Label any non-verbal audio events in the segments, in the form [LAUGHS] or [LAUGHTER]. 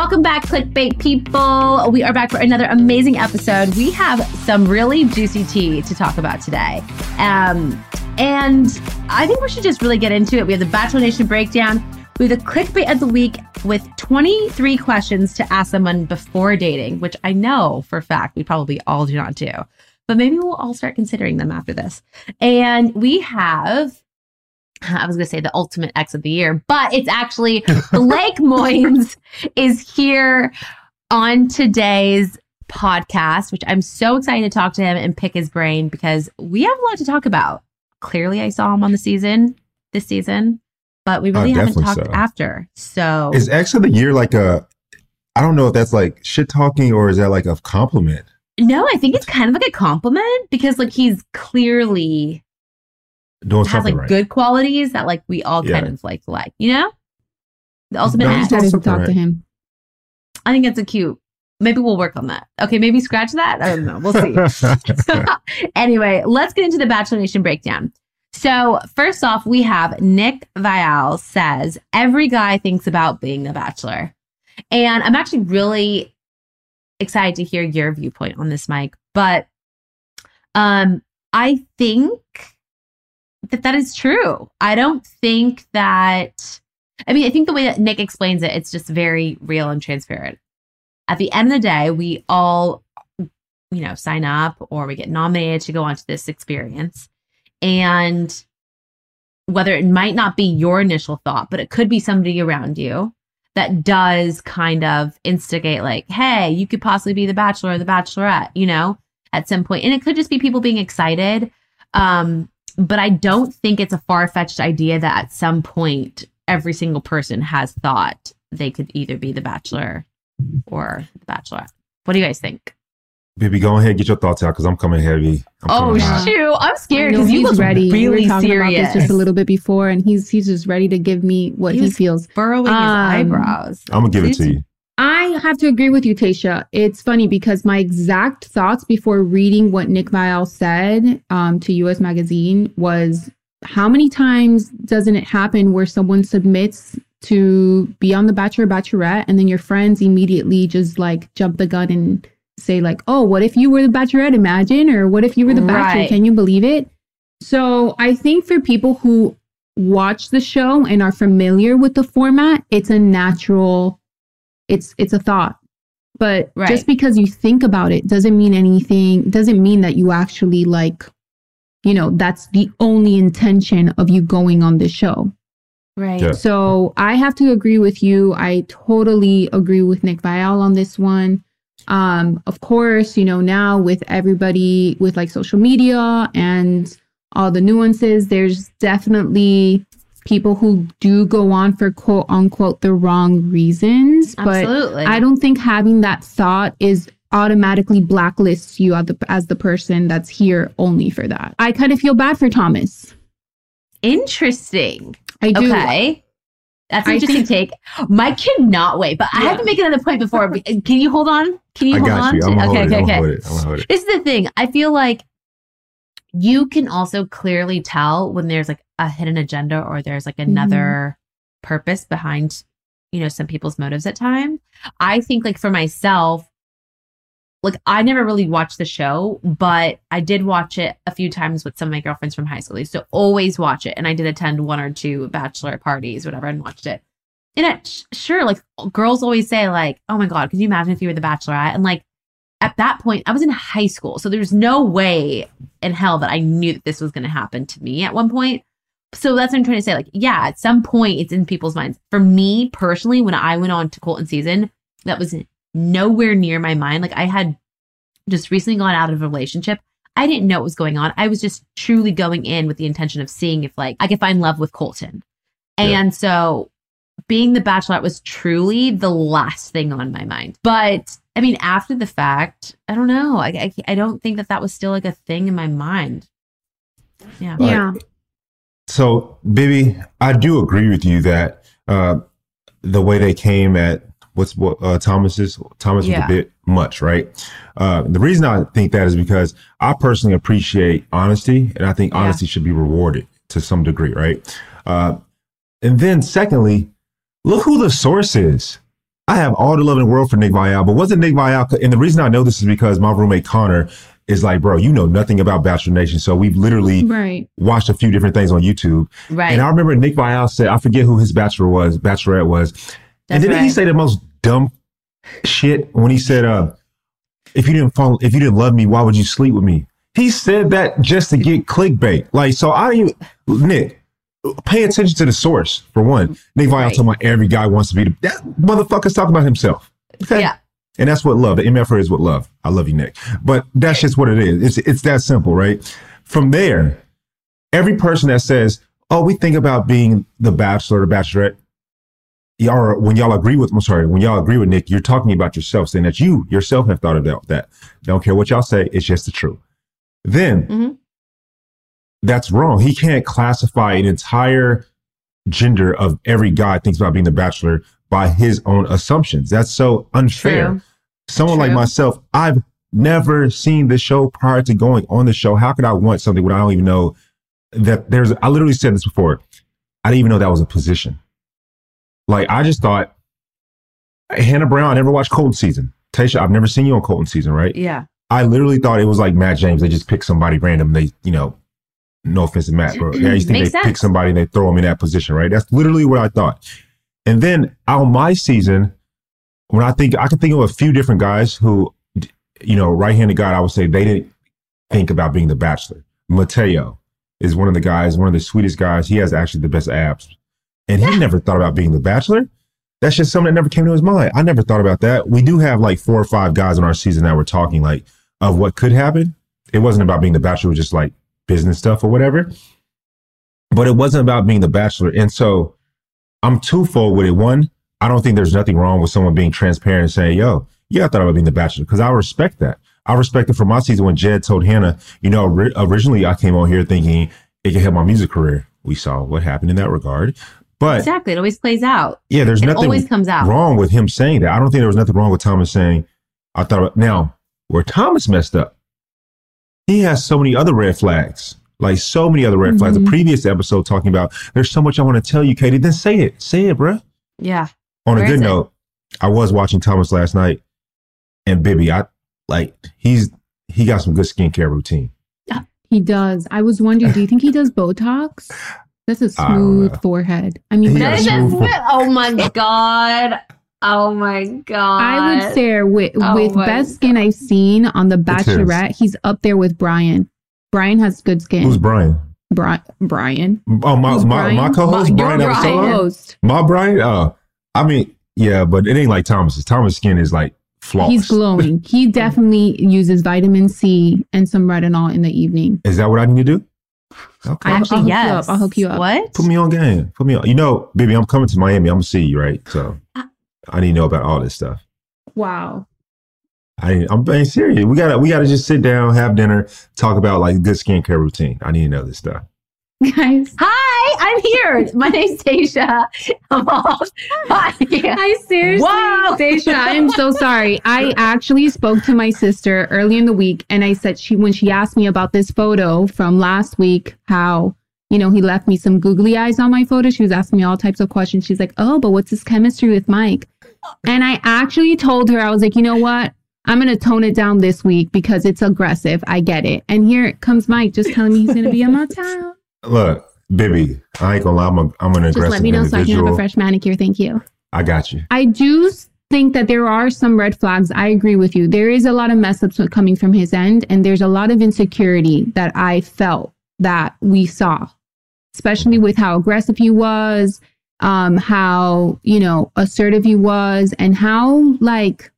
Welcome back, clickbait people. We are back for another amazing episode. We have some really juicy tea to talk about today. Um, and I think we should just really get into it. We have the Bachelor Nation breakdown. We have the clickbait of the week with 23 questions to ask someone before dating, which I know for a fact we probably all do not do. But maybe we'll all start considering them after this. And we have I was going to say the ultimate ex of the year, but it's actually Blake [LAUGHS] Moynes is here on today's podcast, which I'm so excited to talk to him and pick his brain because we have a lot to talk about. Clearly, I saw him on the season this season, but we oh, really Oh, haven't talked so. after. So Is X of the year like a? I don't know if that's like shit talking or is that like a compliment? no, I think it's kind of like a compliment because like he's clearly Doing has something like right. good qualities that like we all kind of like like, you know? The ultimate No, ex. he's doing Excited to talk to him. I think it's a cute. Maybe we'll work on that. Okay, maybe scratch that. I don't know. We'll see. [LAUGHS] [LAUGHS] anyway, let's get into the Bachelor Nation breakdown. So, first off, we have Nick Viall says every guy thinks about being the bachelor. And I'm actually really excited to hear your viewpoint on this, Mike. But um, I think that that is true. I don't think that, I mean, I think the way that Nick explains it, it's just very real and transparent. At the end of the day, we all, you know, sign up or we get nominated to go onto this experience. And whether it might not be your initial thought, but it could be somebody around you that does kind of instigate, like, hey, you could possibly be the bachelor or the bachelorette, you know, at some point. And it could just be people being excited. Um, but I don't think it's a far fetched idea that at some point every single person has thought they could either be the bachelor or the bachelorette. What do you guys think? Baby, go ahead, get your thoughts out because I'm coming heavy. I'm Oh coming shoot! I'm scared because you he's look ready. we really were talking serious. about this just a little bit before, and he's he's just ready to give me what He he, was feels. furrowing his Um, eyebrows. I'm gonna give it to you. I have to agree with you, Tayshia. It's funny because my exact thoughts before reading what Nick Viall said um, to US Magazine was how many times doesn't it happen where someone submits to be on The Bachelor Bachelorette and then your friends immediately just like jump the gun and say like, oh, what if you were the Bachelorette? Imagine, or what if you were the Bachelor? Right. Can you believe it? So I think for people who watch the show and are familiar with the format, it's a natural it's it's a thought but Right. just because you think about it doesn't mean anything doesn't mean that you actually like you know that's the only intention of you going on this show Right. Yeah. so i have to agree with you i totally agree with nick viall on this one um of course you know now with everybody with like social media and all the nuances there's definitely people who do go on for quote unquote the wrong reasons but I don't think having that thought is automatically blacklists you as the, as the person that's here only for that. I kind of feel bad for Thomas. Interesting. I do. Okay. That's an I interesting think- take. Mike cannot wait, but I have to make another point before. Can you hold on? Can you I hold got on? you. to- I'm gonna okay, it. okay, I'm okay. it. I'm it. This is the thing. I feel like you can also clearly tell when there's like a hidden agenda or there's like another mm-hmm. purpose behind, you know, some people's motives at times. I think like for myself, like I never really watched the show, but I did watch it a few times with some of my girlfriends from high school. I used to always watch it, and I did attend one or two bachelor parties, whatever, and watched it. And it, sure, like girls always say, like, "Oh my god, could you imagine if you were the Bachelorette?" And like at that point, I was in high school, so there's no way in hell that I knew that this was going to happen to me at one point. So that's what I'm trying to say. Like, yeah, at some point, it's in people's minds. For me personally, when I went on to Colton season, that was nowhere near my mind. Like, I had just recently gone out of a relationship. I didn't know what was going on. I was just truly going in with the intention of seeing if like I could find love with Colton. Yeah. And so being the bachelorette was truly the last thing on my mind. But I mean, after the fact, I don't know. I, I, I don't think that that was still like a thing in my mind. Yeah. Right. Yeah. So, Bibi, I do agree with you that uh, the way they came at what's what uh, Thomas's Thomas Yeah. was a bit much, right? Uh, the reason I think that is because I personally appreciate honesty, and I think Yeah. honesty should be rewarded to some degree, right? Uh, and then, secondly, look who the source is. I have all the love in the world for Nick Viall, but wasn't Nick Viall? And the reason I know this is because my roommate Connor is like, bro, you know nothing about Bachelor Nation. So we've literally Right. watched a few different things on YouTube. Right. And I remember Nick Viall said, I forget who his bachelor was, bachelorette was. and didn't he say the most dumb shit when he said, uh, if you didn't fall, if you didn't love me, why would you sleep with me? He said that just to get clickbait. Like, so I Nick, pay attention to the source for one. Nick Viall Right. talking about every guy wants to be the, that motherfucker's talking about himself. Okay. Yeah. And that's what love, the MF is what love. I love you, Nick. But that's just what it is. It's, it's that simple, right? From there, every person that says, oh, we think about being the bachelor or bachelorette, y'all, when y'all agree with, I'm sorry, when y'all agree with Nick, you're talking about yourself, saying that you yourself have thought about that. Don't care what y'all say, it's just the truth. Then Mhm. That's wrong. He can't classify an entire gender of every guy thinks about being the bachelor by his own assumptions. That's so unfair. True. Someone like myself, I've never seen the show prior to going on the show. How could I want something when I don't even know that there's, I literally said this before. I didn't even know that was a position. Like, I just thought, Hannah Brown, I never watched Colton season. Tayshia, I've never seen you on Colton season, right? Yeah. I literally thought it was like Matt James. They just pick somebody random. They, you know, no offense to Matt, but used to think they pick somebody and they throw them in that position, right? That's literally what I thought. And then on my season, when I think I can think of a few different guys who, you know, right-handed guy, I would say they didn't think about being the bachelor. Mateo is one of the guys, one of the sweetest guys. He has actually the best abs. And he never thought about being the bachelor. That's just something that never came to his mind. I never thought about that. We do have like four or five guys on our season that we're talking like of what could happen. It wasn't about being the bachelor, it was just like business stuff or whatever. But it wasn't about being the bachelor. And so I'm twofold with it. One, I don't think there's nothing wrong with someone being transparent and saying, yo, yeah, I thought about being the bachelor because I respect that. I respect it from my season when Jed told Hannah, you know, ri- originally I came on here thinking it could help my music career. We saw what happened in that regard. But Exactly. It always plays out. yeah, there's It nothing always comes out. wrong with him saying that. I don't think there was nothing wrong with Thomas saying, I thought about now where Thomas messed up. He has so many other red flags, like so many other red flags. The Mhm. previous episode talking about there's so much I want to tell you, Katie. Then say it, say it, bruh. Yeah. On Where a good note, I was watching Thomas last night, and Bibi, I like he's he got some good skincare routine. Yeah, He does. I was wondering, do you think he does Botox? That's a [LAUGHS] smooth know. forehead. I mean, That is I, smooth- oh my God. Oh my God. I would say with Oh with my best skin I've seen on The It's. Bachelorette, he's up there with Brian. Brian has good skin. Who's Brian? Bri- Brian? Oh, my Who's my, my Brian? co-host My- Brian your Abasolo? Brian. Host. My Brian? Uh, I mean, yeah, but it ain't like Thomas's. Thomas' skin is like flawless. He's glowing. [LAUGHS] He definitely uses vitamin C and some retinol in the evening. Is that what I need to do? Okay. I'll- Actually, I'll yes. up. I'll hook you up. What? Put me on game. Put me on. You know, baby, I'm coming to Miami. I'm gonna see you, right? So I need to know about all this stuff. Wow. I I'm being serious. We gotta we gotta just sit down, have dinner, talk about like good skincare routine. I need to know this stuff. Guys, Hi, I'm here. My name's Tayshia. I'm off. Hi. I seriously, Whoa! Tayshia, I am so sorry. I actually spoke to my sister early in the week, and I said she when she asked me about this photo from last week, how you know he left me some googly eyes on my photo. She was asking me all types of questions. She's like, "Oh, but what's this chemistry with Mike?" And I actually told her I was like, "You know what? I'm gonna tone it down this week because it's aggressive. I get it." And here comes Mike, just telling me he's gonna be in my [LAUGHS] town. Look, baby, I ain't gonna lie. I'm a, I'm an Just aggressive let me know so I can have a fresh manicure. Thank you. I got you. I do think that there are some red flags. I agree with you. There is a lot of mess ups coming from his end, and there's a lot of insecurity that I felt that we saw, especially with how aggressive he was, um, how, you know, assertive he was, and how, like,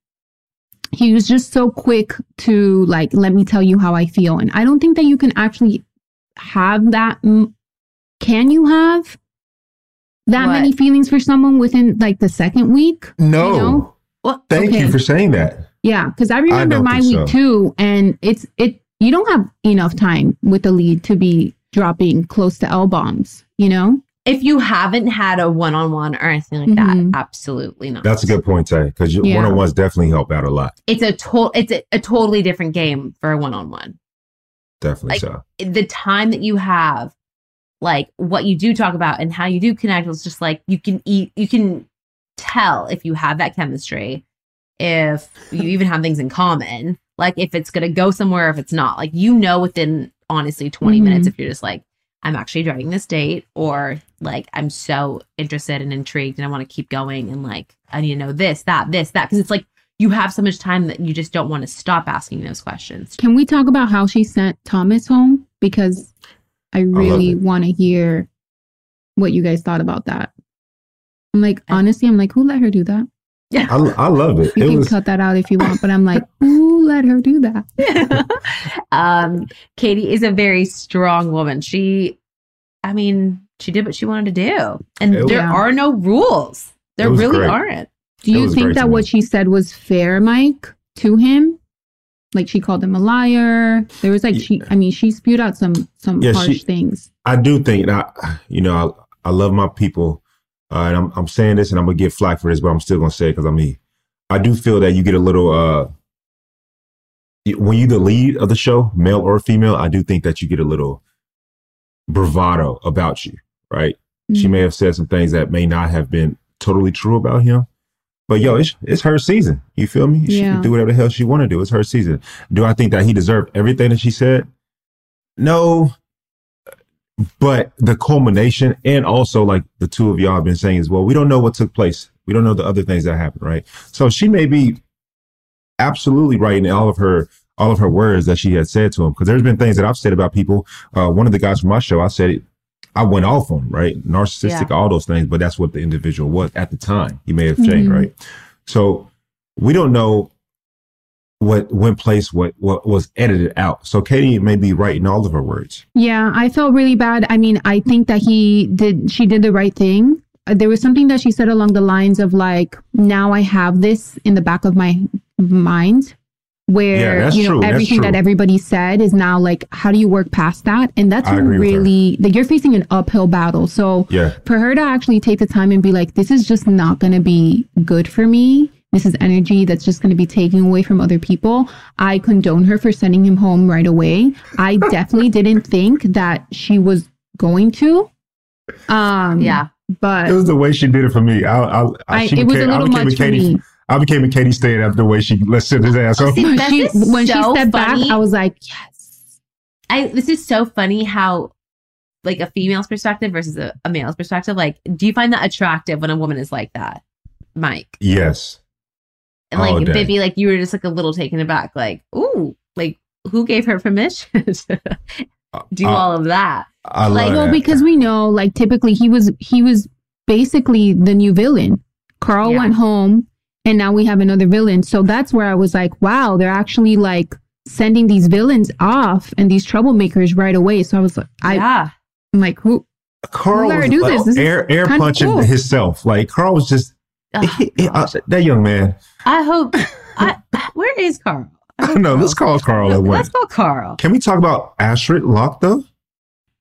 he was just so quick to, like, let me tell you how I feel. And I don't think that you can actually have that. m- Can you have? That What? many feelings for someone within like the second week? No, You know? Well, thank okay. you for saying that. Yeah, because I remember don't my week so. too, and it's it. You don't have enough time with the lead to be dropping close to L bombs. You know, if you haven't had a one-on-one or anything like Mhm. that, absolutely not. That's a good point, Tay, because Yeah. one on ones definitely help out a lot. It's a to- It's a, a totally different game for a one-on-one. Definitely Like- so. The time that you have, like what you do talk about and how you do connect, was just like you can eat. You can tell if you have that chemistry, if you even have things in common, like if it's going to go somewhere, if it's not. Like, you know, within honestly 20 Mhm. minutes, if you're just like, I'm actually driving this date, or like, I'm so interested and intrigued and I want to keep going. And like, I need to know this, that, this, that. Cause it's like, you have so much time that you just don't want to stop asking those questions. Can we talk about how she sent Thomas home? Because I really want to hear what you guys thought about that. I'm like, I- honestly, I'm like, who let her do that? I, I love it. You It can was cut that out if you want, but I'm like, who let her do that? [LAUGHS] um, Katie is a very strong woman. She, I mean, she did what she wanted to do, and It- there Yeah. are no rules. There really great. aren't. Do you think that what she said was fair, Mike, to him? Like she called him a liar. There was like Yeah. she I mean, she spewed out some some Yeah, harsh she- things. I do think, and I, you know, I, I love my people, uh, and I'm, I'm saying this, and I'm gonna get flack for this, but I'm still gonna say it because I'm me. I do feel that you get a little, uh, when you the lead of the show, male or female, I do think that you get a little bravado about you, right? She Mm. may have said some things that may not have been totally true about him. But yo, it's it's her season. You feel me? She Yeah. can do whatever the hell she want to do. It's her season. Do I think that he deserved everything that she said? No. But the culmination, and also like the two of y'all have been saying as well, we don't know what took place. We don't know the other things that happened, right? So she may be absolutely right in all of her all of her words that she had said to him. Because there's been things that I've said about people. Uh, one of the guys from my show, I said it I went off on, him, right? Narcissistic, all those things, but that's what the individual was at the time. He may have changed, Mhm. right? So we don't know what went place, what what was edited out. So Katie may be right in all of her words. Yeah, I felt really bad. I mean, I think that he did, she did the right thing. Uh, There was something that she said along the lines of like, now I have this in the back of my mind Yeah, where, that's you know, true. That's everything that everybody said is now like, how do you work past that? And that's I agree with her. really, like, you're facing an uphill battle. So Yeah. for her to actually take the time and be like, this is just not going to be good for me. This is energy that's just going to be taken away from other people. I condone her for sending him home right away. I [LAUGHS] definitely didn't think that she was going to. Um, Yeah. but It was the way she did it for me. I, I, I, I, she it was a became- I little became much a for Katie. me. I became a Katie State after the way she let's sit his ass. off. See, She, is when she stepped funny. back, I was like, yes. I this is so funny how like a female's perspective versus a, a male's perspective. Like, do you find that attractive when a woman is like that, Mike? yes. And like day. Bibi, like you were just like a little taken aback, like, ooh, like who gave her permission [LAUGHS] to do Uh, all of that? I Like, Well, that. because we know, like, typically he was he was basically the new villain. Carl Yeah. went home, and now we have another villain. So that's where I was like, wow, they're actually like sending these villains off and these troublemakers right away. So I was like, I, yeah. I'm like, who? Carl Let was do like this. This is air air punching cool. himself. Like Carl was just Oh, he- he- uh, that young man. I hope. [LAUGHS] I, where is Carl? I I hope don't know. Carl- Let's call Carl at Let's call Carl. Can we talk about Astrid Loch though?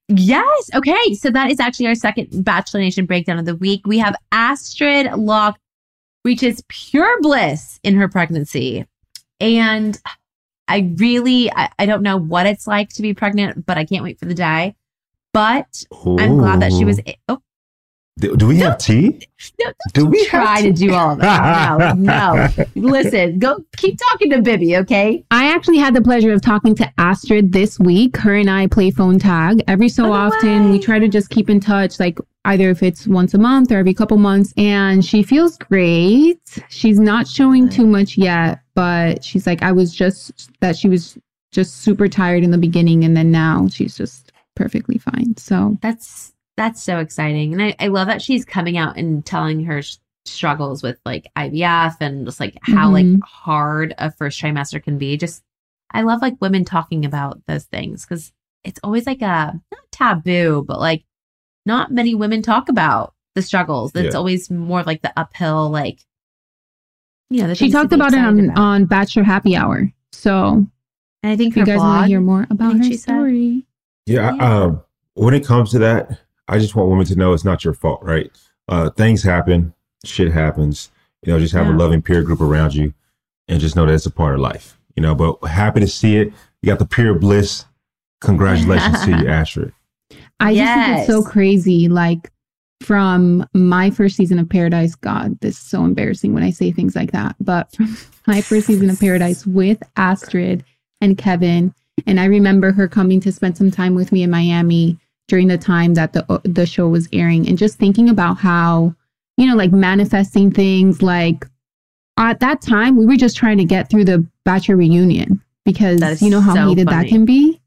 Yes. Okay. So that is actually our second Bachelor Nation breakdown of the week. We have Astrid Loch reaches pure bliss in her pregnancy. And I really, I, I don't know what it's like to be pregnant, but I can't wait for the day. But I'm glad that she was. Oh, Do, do we have tea? No, do we try have to do all of that. No, no. [LAUGHS] Listen, go keep talking to Bibi, okay? I actually had the pleasure of talking to Astrid this week. Her and I play phone tag every so Oh, no often. We try to just keep in touch, like either if it's once a month or every couple months. And she feels great. She's not showing too much yet, but she's like, I was just that she was just super tired in the beginning, and then now she's just perfectly fine. So That's that's so exciting, and I, I love that she's coming out and telling her sh- struggles with like IVF and just like how like Mhm. hard a first trimester can be. Just I love like women talking about those things because it's always like a not taboo, but like not many women talk about the struggles. It's Yeah. always more like the uphill, like you know. She talked about it on, about. on Bachelor Happy Hour. So and I think if you her guys want to hear more about her she said. story. Yeah. Yeah. Um, when it comes to that, I just want women to know it's not your fault, right? Uh, things happen, shit happens. You know, just have Yeah. a loving peer group around you, and just know that it's a part of life. You know, but happy to see it. You got the pure bliss. Congratulations to you, [LAUGHS] Astrid. I just think it's so crazy. Like from my first season of Paradise. God, this is so embarrassing when I say things like that. But from [LAUGHS] my first season of Paradise with Astrid and Kevin, and I remember her coming to spend some time with me in Miami during the time that the the show was airing, and just thinking about how you know, like manifesting things. Like at that time, we were just trying to get through the Bachelor reunion because you know how so funny. that can be.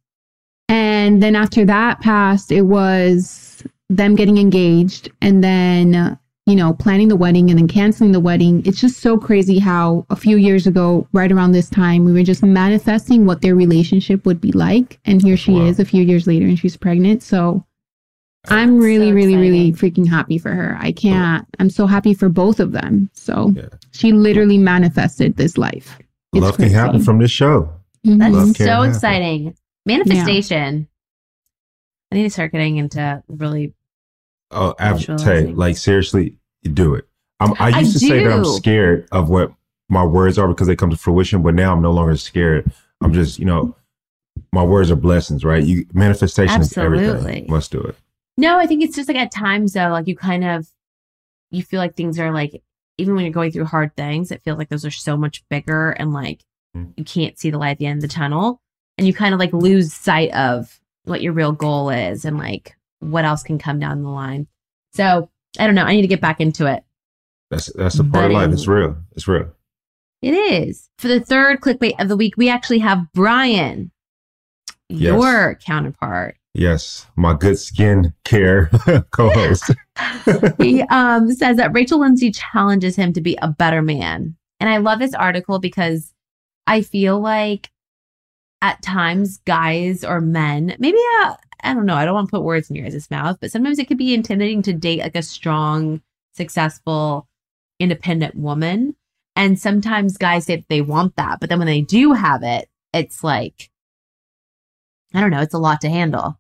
And then after that passed, it was them getting engaged and then, uh, you know, planning the wedding and then canceling the wedding. It's just so crazy how a few years ago, right around this time, we were just manifesting what their relationship would be like. And here she Wow. is a few years later and she's pregnant. So I'm really, So really, really freaking happy for her. I can't, I'm so happy for both of them. So Yeah. she literally manifested this life. It's Love can crazy. happen from this show. Mhm. That's so happen. exciting. Manifestation. I need to start getting into really. Oh, Visualizing. like seriously, do it. I'm, I I used to say that I'm scared of what my words are because they come to fruition, but now I'm no longer scared. I'm just, you know, my words are blessings, right? You manifestation is Absolutely. everything. Must do it. No, I think it's just like at times though, like you kind of, you feel like things are like, even when you're going through hard things, it feels like those are so much bigger and like Mm. you can't see the light at the end of the tunnel, and you kind of like lose sight of what your real goal is and like what else can come down the line. So I don't know. I need to get back into it. That's that's a part of life. It's real. It's real. It is. For the third clickbait of the week, we actually have Brian, Yes. your counterpart. Yes, my good skin care [LAUGHS] co-host. [LAUGHS] [LAUGHS] he um, says that Rachel Lindsay challenges him to be a better man. And I love this article because I feel like at times guys or men, maybe uh, I don't know, I don't want to put words in your guys' mouth, but sometimes it could be intimidating to date like a strong, successful, independent woman. And sometimes guys say that they want that, but then when they do have it, it's like, I don't know, it's a lot to handle.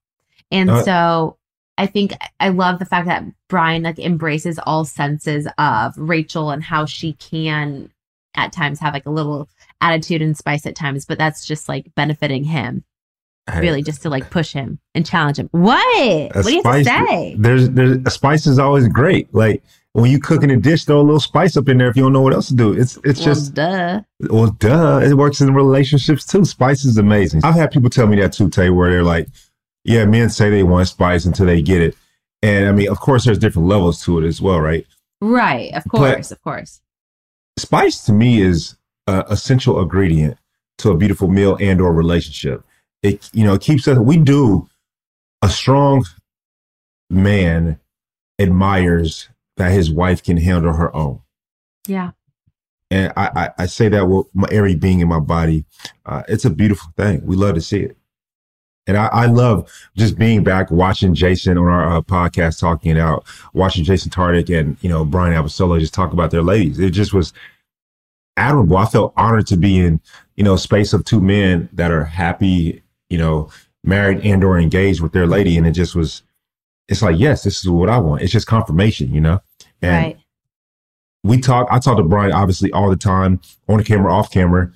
And Uh, so I think I love the fact that Brian like embraces all senses of Rachel and how she can at times have like a little attitude and spice at times, but that's just like benefiting him, Hey, really, just to like push him and challenge him. What? What do you have to spice- say? There's there's a spice is always great. Like when you cook in a dish, throw a little spice up in there if you don't know what else to do. It's it's Well, just duh. well, duh. It works in relationships too. Spice is amazing. I've had people tell me that too, Tay, where they're like, "Yeah, men say they want spice until they get it." And I mean, of course, there's different levels to it as well, right? Right. Of course. of course. Spice to me is a essential ingredient to a beautiful meal and or relationship. It you know it keeps us. We do a strong man admires that his wife can handle her own. Yeah. and I, I, I say that with my every being in my body. Uh, it's a beautiful thing. We love to see it, and I, I love just being back watching Jason on our uh, podcast talking it out, watching Jason Tartick and you know Brian Abasolo just talk about their ladies. It just was admirable. I felt honored to be in you know space of two men that are happy, you know, married and or engaged with their lady, and it just was. It's like yes, this is what I want. It's just confirmation, you know. And right. we talk i talk to brian obviously all the time on the camera off camera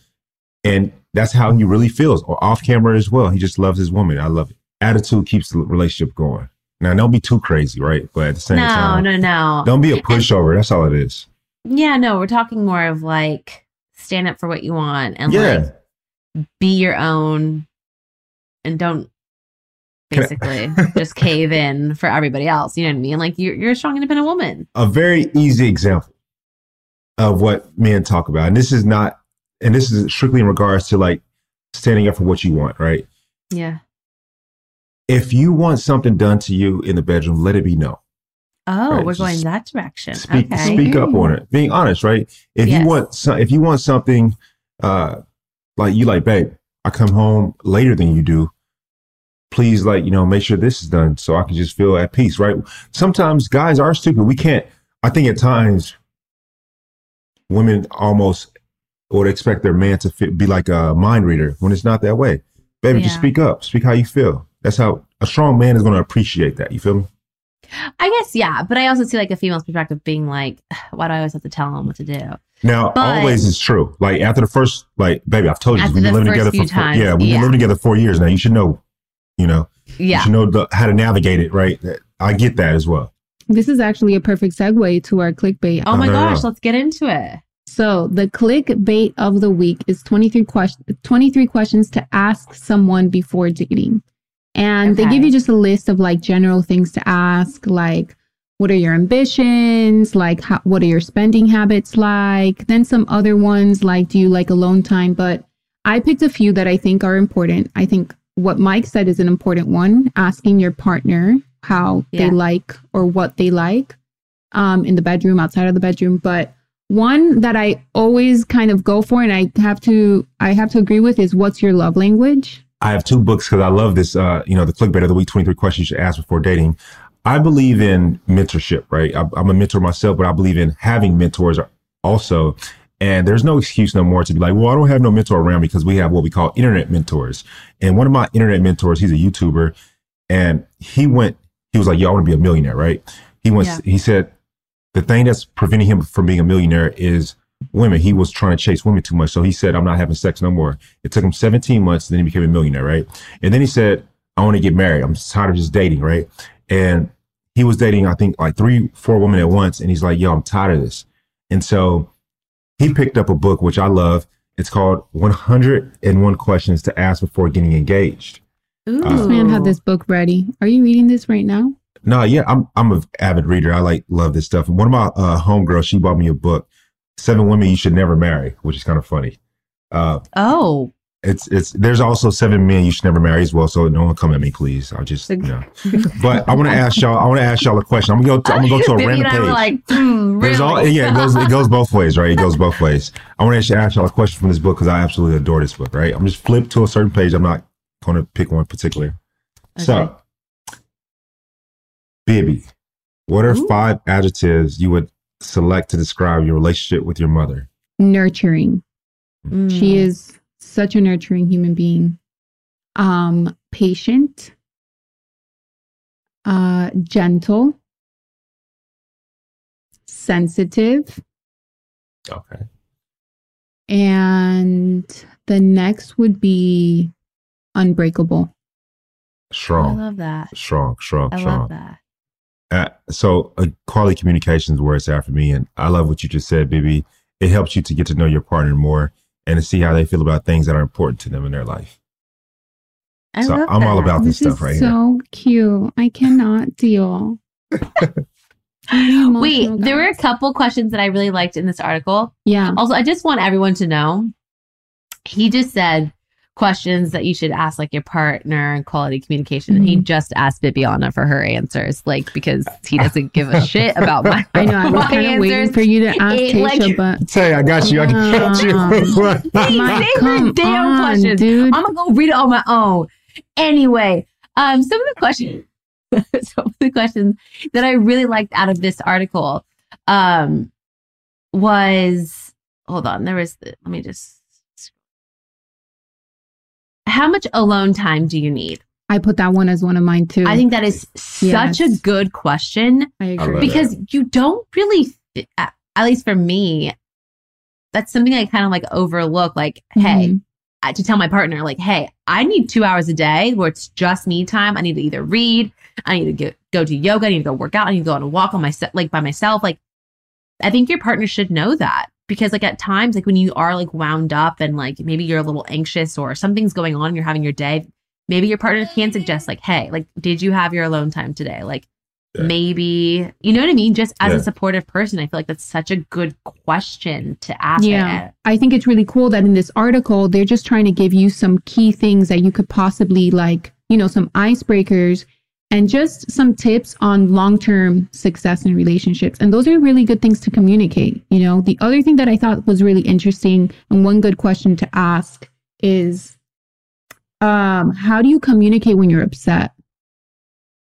and that's how he really feels or off camera as well he just loves his woman i love it attitude keeps the relationship going now don't be too crazy right but at the same No, time no, no. don't be a pushover that's all it is Yeah, no, we're talking more of like stand up for what you want and yeah like be your own and don't basically [LAUGHS] just cave in for everybody else. You know what I mean? Like you're you're a strong independent woman. a very easy example of what men talk about and this is not and this is strictly in regards to like standing up for what you want right Yeah. if you want something done to you in the bedroom let it be known Oh, Right, we're going that direction. speak okay. speak up on it being honest right if Yes. you want some, if you want something uh like you like babe i come home later than you do please like you know make sure this is done so i can just feel at peace right sometimes guys are stupid we can't i think at times women almost would expect their man to fit, be like a mind reader when it's not that way baby just speak up speak how you feel that's how a strong man is going to appreciate that you feel me I guess yeah, but I also see like a female's perspective being like, [SIGHS] why do I always have to tell him what to do? Now, But- always is true. Like after the first, like, baby, I've told you, we've been living together for four, yeah, we've yeah. been living together four years now. You should know, you know, you Yeah. should know the, how to navigate it, right? I get that as well. This is actually a perfect segue to our clickbait. Oh my no, no, gosh, no. let's get into it. So the clickbait of the week is 23 questions 23 questions to ask someone before dating. And they give you just a list of like general things to ask like what are your ambitions? Like how, what are your spending habits like? Then some other ones like do you like alone time? But I picked a few that I think are important. I think what Mike said is an important one, asking your partner how Yeah. they like or what they like um, in the bedroom, outside of the bedroom. But one that I always kind of go for and I have to I have to agree with is what's your love language? I have two books because I love this. Uh, you know, the clickbait of the week: twenty three questions you should ask before dating. I believe in mentorship, right? I, I'm a mentor myself, but I believe in having mentors also. And there's no excuse no more to be like, well, I don't have no mentor around because we have what we call internet mentors. And one of my internet mentors, he's a YouTuber, and he went, he was like, yo, I want to be a millionaire, right? He went, Yeah. he said, the thing that's preventing him from being a millionaire is women. He was trying to chase women too much. So he said, I'm not having sex no more. It took him 17 months, then he became a millionaire, right? And then he said, I want to get married. I'm tired of just dating, right? And he was dating, I think, like three, four women at once. And he's like, yo, I'm tired of this. And so he picked up a book, which I love. It's called 101 Questions to Ask Before Getting Engaged. Ooh. This man had this book ready. Are you reading this right now? No, yeah, I'm I'm an avid reader. I like love this stuff. And one of my uh, homegirls, she bought me a book, Seven Women You Should Never Marry, which is kind of funny. Uh, Oh, it's it's there's also seven men you should never marry as well. So no one come at me, please. I'll just you know. [LAUGHS] But I want to ask y'all. I want to ask y'all a question. I'm gonna go. To, I'm gonna go to a Vivi random page. like, hmm, There's all yeah. It goes it goes both ways, right? It goes both ways. I want to ask y'all a question from this book because I absolutely adore this book. Right? I'm just flip to a certain page. I'm not going to pick one particular. So, Bibi, what are Ooh. five adjectives you would select to describe your relationship with your mother? Nurturing. Mm. She is such a nurturing human being. Um, patient, uh, gentle, sensitive, Okay. and the next would be unbreakable. Strong. I love that. strong, strong, I strong. love that. Uh, so uh, quality communication is where it's at for me, and I love what you just said, Bibi. It helps you to get to know your partner more and to see how they feel about things that are important to them in their life. I So love I'm all that. about this This stuff is right here. so cute. I cannot deal. [LAUGHS] Wait, emotional, there were a couple questions that I really liked in this article. yeah. Also, I just want everyone to know he just said questions that you should ask like your partner and quality communication. And he Mhm. just asked Bibiana for her answers, like because he [LAUGHS] doesn't give a shit about my, I know. I was [LAUGHS] kind of waiting answers. for you to ask It, Tayshia, like- but Say, I got you. I can got [LAUGHS] you. My- come damn on, questions. dude. I'm gonna go read it on my own. Anyway, um, some of the questions, some of the questions that I really liked out of this article, um, was hold on. There was the, let me just. How much alone time do you need? I put that one as one of mine too. I think that is such a good question I agree. it. because you don't really, at at least for me, that's something I kind of like overlook. Like, hey, Mhm. I- to tell my partner, like, hey, I need two hours a day where it's just me time. I need to either read, I need to get, go do yoga, I need to go work out, I need to go on a walk on my like by myself. Like, I think your partner should know that because, like, at times, like when you are like wound up and like maybe you're a little anxious or something's going on, and you're having your day. Maybe your partner can suggest, like, hey, like, did you have your alone time today? Like, Yeah. maybe you know what I mean. Just as Yeah. a supportive person, I feel like that's such a good question to ask. Yeah. I think it's really cool that in this article, they're just trying to give you some key things that you could possibly like, you know, some icebreakers and just some tips on long term success in relationships. And those are really good things to communicate. You know, the other thing that I thought was really interesting and one good question to ask is um, how do you communicate when you're upset?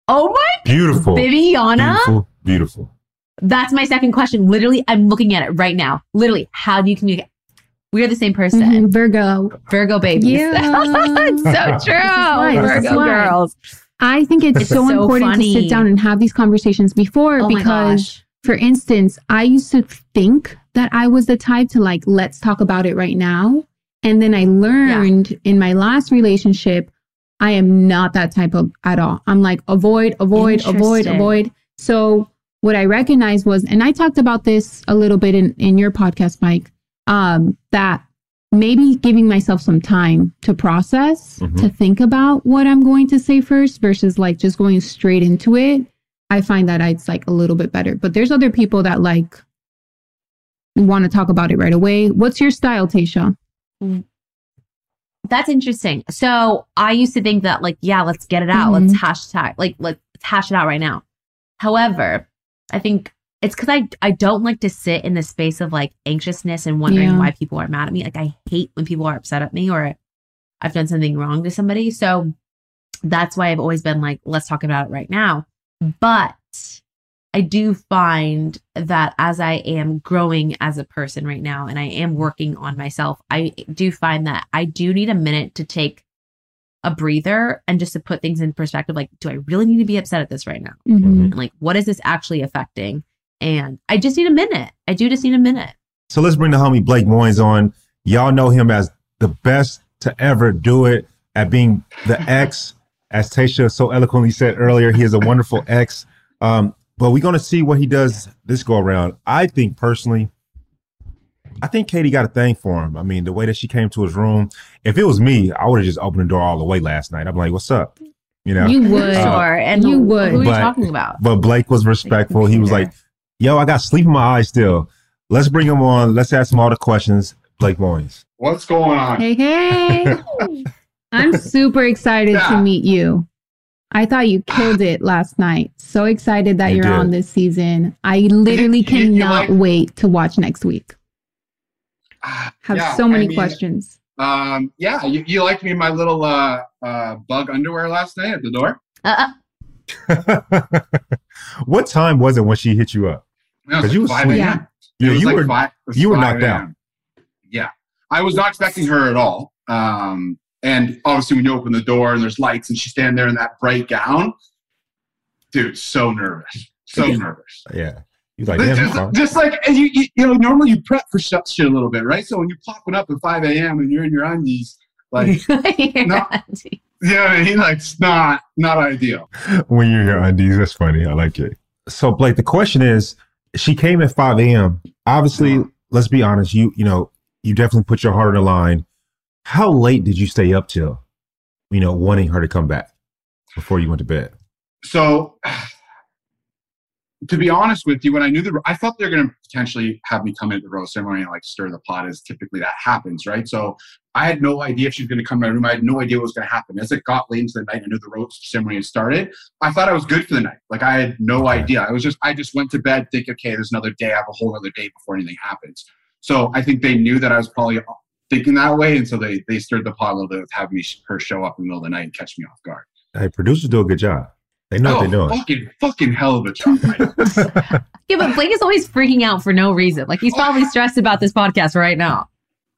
Oh my, Beautiful. Bibiana. Beautiful. Beautiful. That's my second question. Literally, I'm looking at it right now. Literally, how do you communicate? We are the same person. Mhm, Virgo. Virgo babies. Yeah. [LAUGHS] it's so true. why, this Virgo why. girls. I think it's, It's so, so important to sit down and have these conversations before Oh because for instance, I used to think that I was the type to like, let's talk about it right now. And then I learned in my last relationship, I am not that type of at all. I'm like, avoid, avoid, avoid, avoid. So what I recognized was, and I talked about this a little bit in, in your podcast, Mike, um, that maybe giving myself some time to process, Mhm. to think about what I'm going to say first versus like just going straight into it. I find that it's like a little bit better. But there's other people that like want to talk about it right away. What's your style, Tayshia? That's interesting. So I used to think that like, yeah, let's get it out. Mhm. Let's hashtag like let's hash it out right now. However, I think it's because I I don't like to sit in the space of like anxiousness and wondering Yeah. why people are mad at me. Like I hate when people are upset at me or I've done something wrong to somebody. So that's why I've always been like, let's talk about it right now. But I do find that as I am growing as a person right now and I am working on myself, I do find that I do need a minute to take a breather and just to put things in perspective. Like, do I really need to be upset at this right now? Mhm. And like, what is this actually affecting? And I just need a minute. I do just need a minute. So let's bring the homie Blake Moynes on. Y'all know him as the best to ever do it at being the [LAUGHS] ex. As Tayshia so eloquently said earlier, he is a wonderful [LAUGHS] ex. Um, but we're going to see what he does this go around. I think personally, I think Katie got a thing for him. I mean, the way that she came to his room, if it was me, I would have just opened the door all the way last night. I'm like, what's up? You know? You would. Uh, sure. And you who, would. who are you But- talking about? But Blake was respectful. He was like, yo, I got sleep in my eyes still. Let's bring him on. Let's ask him all the questions. Blake Moynes. What's going on? Hey, hey. [LAUGHS] I'm super excited to meet you. I thought you killed it last night. So excited that You you're did. on this season. I literally You- you cannot like- wait to watch next week. [SIGHS] Have Yeah, so many I mean, questions. Um, yeah, you, you liked me in my little uh, uh, bug underwear last night at the door. Uh, [LAUGHS] what time was it when she hit you up? It was 'Cause you was 5 asleep. Yeah, was you like were five- was you were knocked out. Yeah, I was not expecting her at all. Um, and obviously, when you open the door and there's lights and she's standing there in that bright gown, dude, so nervous, so nervous. yeah. You like just, just like and you, you, you know, normally you prep for shit shit a little bit, right? So when you're popping up at 5 a.m. and you're in your undies, like, [LAUGHS] no. [LAUGHS] yeah, mean, like, it's not not ideal. when you're in your undies. That's funny. I like it. So Blake, the question is, she came at 5 a.m. Obviously, Uh-huh. let's be honest, you you know, you definitely put your heart on the line. How late did you stay up till, you know, wanting her to come back before you went to bed? So, to be honest with you, when I knew the, I thought they're going to potentially have me come into the rose ceremony and like stir the pot, as typically that happens, right? So, I had no idea if she was going to come to my room. I had no idea what was going to happen. As it got late into the night, I knew the rose ceremony had started. I thought I was good for the night. Like I had no idea. I was just, I just went to bed thinking, okay, there's another day. I have a whole other day before anything happens. So I think they knew that I was probably uh, thinking that way, and so they they stirred the pot a little bit with having me her show up in the middle of the night and catch me off guard. Hey, producers do a good job. They know what they're doing. fucking fucking hell of a job. [LAUGHS] Yeah, but Blake is always freaking out for no reason. Like he's probably stressed about this podcast right now.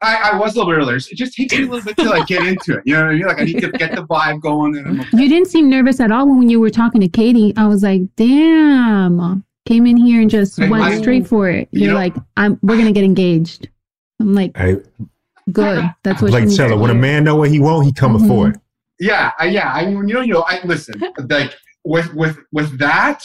I, I was a little bit earlier. So it just takes me a little bit to like get into it. You know what I mean? Like I need to get the vibe going. And I'm like, You didn't seem nervous at all when you were talking to Katie. I was like, damn. Came in here and just Hey, went I- straight for it. you You're know- like, I'm we're gonna get engaged. I'm like, Hey, good. That's what like she needs tell to when a man know what he want, he coming Mhm. for it. yeah, I, yeah. I mean, you know, you know. I listen. Like with with with that,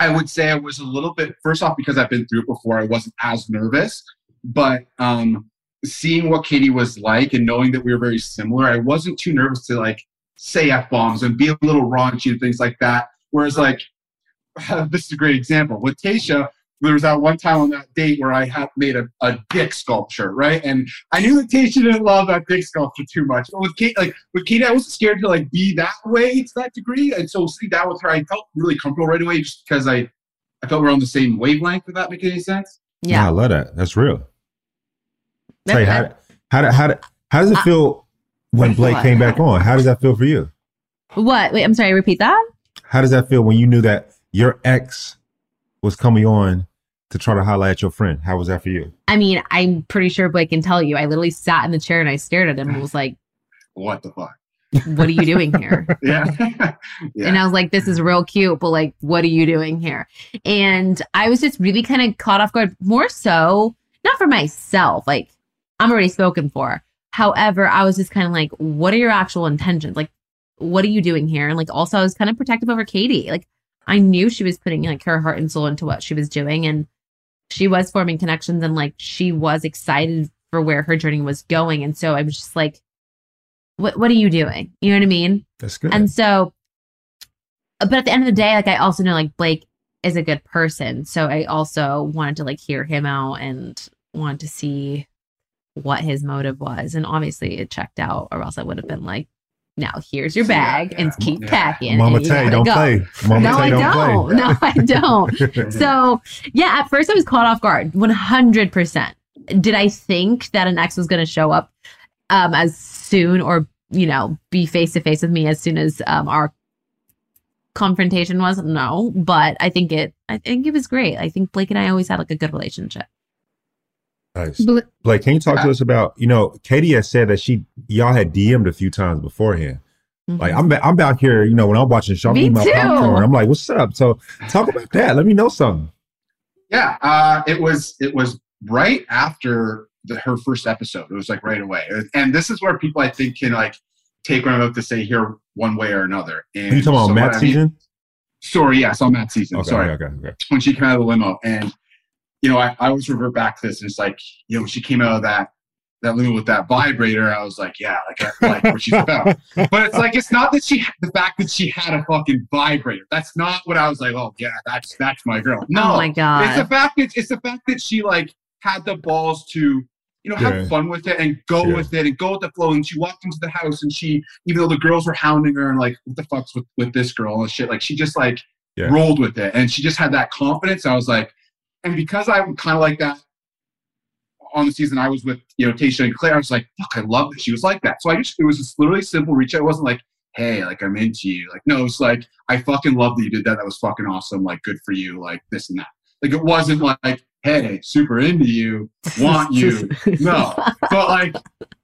I would say I was a little bit. First off, because I've been through it before, I wasn't as nervous. But um, seeing what Katie was like and knowing that we were very similar, I wasn't too nervous to like say f bombs and be a little raunchy and things like that. Whereas like [LAUGHS] this is a great example with Tayshia. There was that one time on that date where I had made a, a dick sculpture, right? And I knew that Tayshia didn't love that dick sculpture too much. But with Kate, like with Katie, I wasn't scared to like be that way to that degree. And so sitting down with her, I felt really comfortable right away just because I, I felt we are on the same wavelength. If that makes any sense. Yeah, I love that. That's real. That- Say, how, that- how, how, how, how does it I- feel when Blake came back on? How does that feel for you? what? Wait, I'm sorry. Repeat that. How does that feel when you knew that your ex was coming on to try to highlight your friend? How was that for you? I mean, I'm pretty sure Blake can tell you. I literally sat in the chair and I stared at him and was like, What the fuck? "What are you doing here?" [LAUGHS] Yeah. [LAUGHS] yeah. And I was like, this is real cute, but like, what are you doing here? And I was just really kind of caught off guard, more so, not for myself. Like, I'm already spoken for. However, I was just kind of like, what are your actual intentions? Like, what are you doing here? And like, also, I was kind of protective over Katie. Like, I knew she was putting like her heart and soul into what she was doing and she was forming connections and like she was excited for where her journey was going. And so I was just like, what what are you doing? You know what I mean? That's good. And so but at the end of the day, like I also know like Blake is a good person. So I also wanted to like hear him out and wanted to see what his motive was. And obviously it checked out, or else I would have been like, now here's your bag Yeah, and keep Yeah. packing. Mama Tay, don't go. play. Mama No, Tay, I don't, don't. play. No, I don't. [LAUGHS] So yeah, at first I was caught off guard, 100%. Did I think that an ex was going to show up um, as soon or, you know, be face to face with me as soon as um, our confrontation was? No, but I think it, I think it was great. I think Blake and I always had like a good relationship. Nice. Bl- Blake, can you talk to us about, you know, Katie has said that she, y'all had DM'd a few times beforehand. Like I'm, I'm back here, you know, when I'm watching the show, I'm my too. popcorn. I'm like, what's up? So talk about that. Let me know something. Yeah, uh, it was it was right after the, her first episode. It was like right away, and this is where people I think can like take what I'm about to say here one way or another. And Are you talking about so what Matt I mean- season? Sorry, yes, on Matt season. Okay, Sorry, okay, okay. when she came out of the limo, and you know, I, I always revert back to this. And it's like, you know, when she came out of that that limo with that vibrator, I was like, yeah, like I like what she's [LAUGHS] about. But it's like it's not that she the fact that she had a fucking vibrator. That's not what I was like. Oh yeah, that's that's my girl. Oh no, Oh my it's God. the fact that it's the fact that she like had the balls to you know have Yeah. fun with it and go Yeah. with it and go with the flow. And she walked into the house and she, even though the girls were hounding her and like, what the fuck's with with this girl and shit, like she just like Yeah. rolled with it and she just had that confidence. I was like, and because I'm kind of like that on the season I was with, you know, Tayshia and Claire, I was like, fuck, I love that she was like that. So I just, it was just literally simple reach out. It wasn't like, hey, like I'm into you. Like, no, it's like, I fucking love that you did that. That was fucking awesome. Like, good for you. Like, this and that. Like, it wasn't like, hey, super into you, want [LAUGHS] you. No. But like,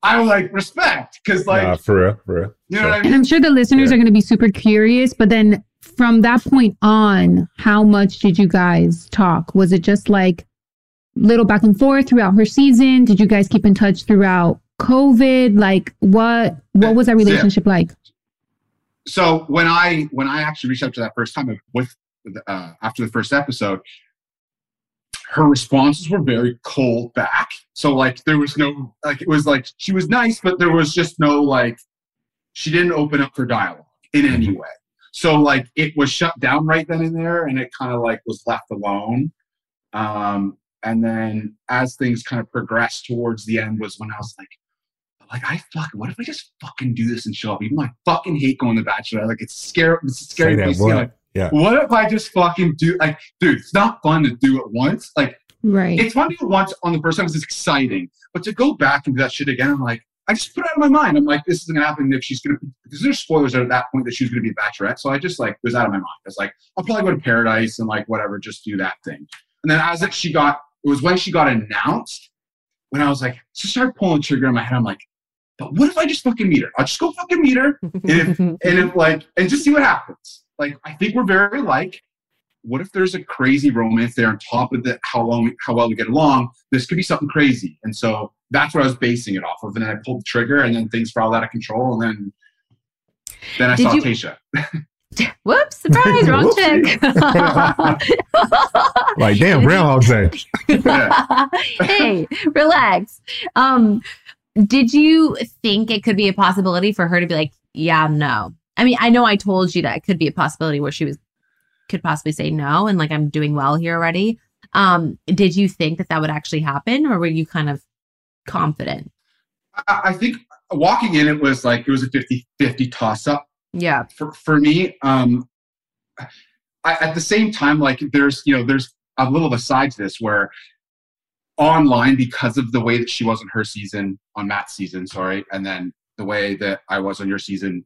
I was like, respect. Cause like, Nah, for real, for real. you know what I And mean? I'm sure the listeners Yeah. are going to be super curious, but then from that point on, how much did you guys talk? Was it just like little back and forth throughout her season? Did you guys keep in touch throughout COVID? Like what what was that Yeah. relationship like? so when I when I actually reached out to that first time with uh, after the first episode, her responses were very cold back. So like there was no like it was like she was nice, but there was just no like she didn't open up for dialogue in any way. So like it was shut down right then and there, and it kind of like was left alone. Um, and then as things kind of progressed towards the end was when I was like, like I fuck, what if I just fucking do this and show up? Even though I fucking hate going to Bachelor, like it's scary. It's a scary that place. to Like, Yeah. what if I just fucking do like, dude? It's not fun to do it once. Like Right. it's fun to do it once on the first time because it's exciting, but to go back and do that shit again, I'm like, I just put it out of my mind. I'm like, this isn't gonna happen if she's gonna because there's spoilers at that point that she's gonna be a bachelorette. So I just like was out of my mind. I was like, I'll probably go to paradise and like whatever, just do that thing. And then as it she got it was when she got announced, when I was like, just started pulling trigger in my head. I'm like, but what if I just fucking meet her? I'll just go fucking meet her and if like and just see what happens. Like I think we're very like. What if there's a crazy romance there on top of the how long how well we get along? This could be something crazy, and so that's what I was basing it off of. And then I pulled the trigger, and then things spiraled out of control, and then then I Did saw you- Tayshia. [LAUGHS] Whoops, surprise, wrong chick. [LAUGHS] Like, damn, Groundhog Day. [LAUGHS] hey, relax. Um, did you think it could be a possibility for her to be like, yeah, no? I mean, I know I told you that it could be a possibility where she was could possibly say no, and like I'm doing well here already. Um, did you think that that would actually happen, or were you kind of confident? I, think walking in, it was like it was a 50-50 toss up. Yeah. for for me um I, at the same time like there's you know there's a little aside to this where online because of the way that she was on her season on matt's season sorry and then the way that i was on your season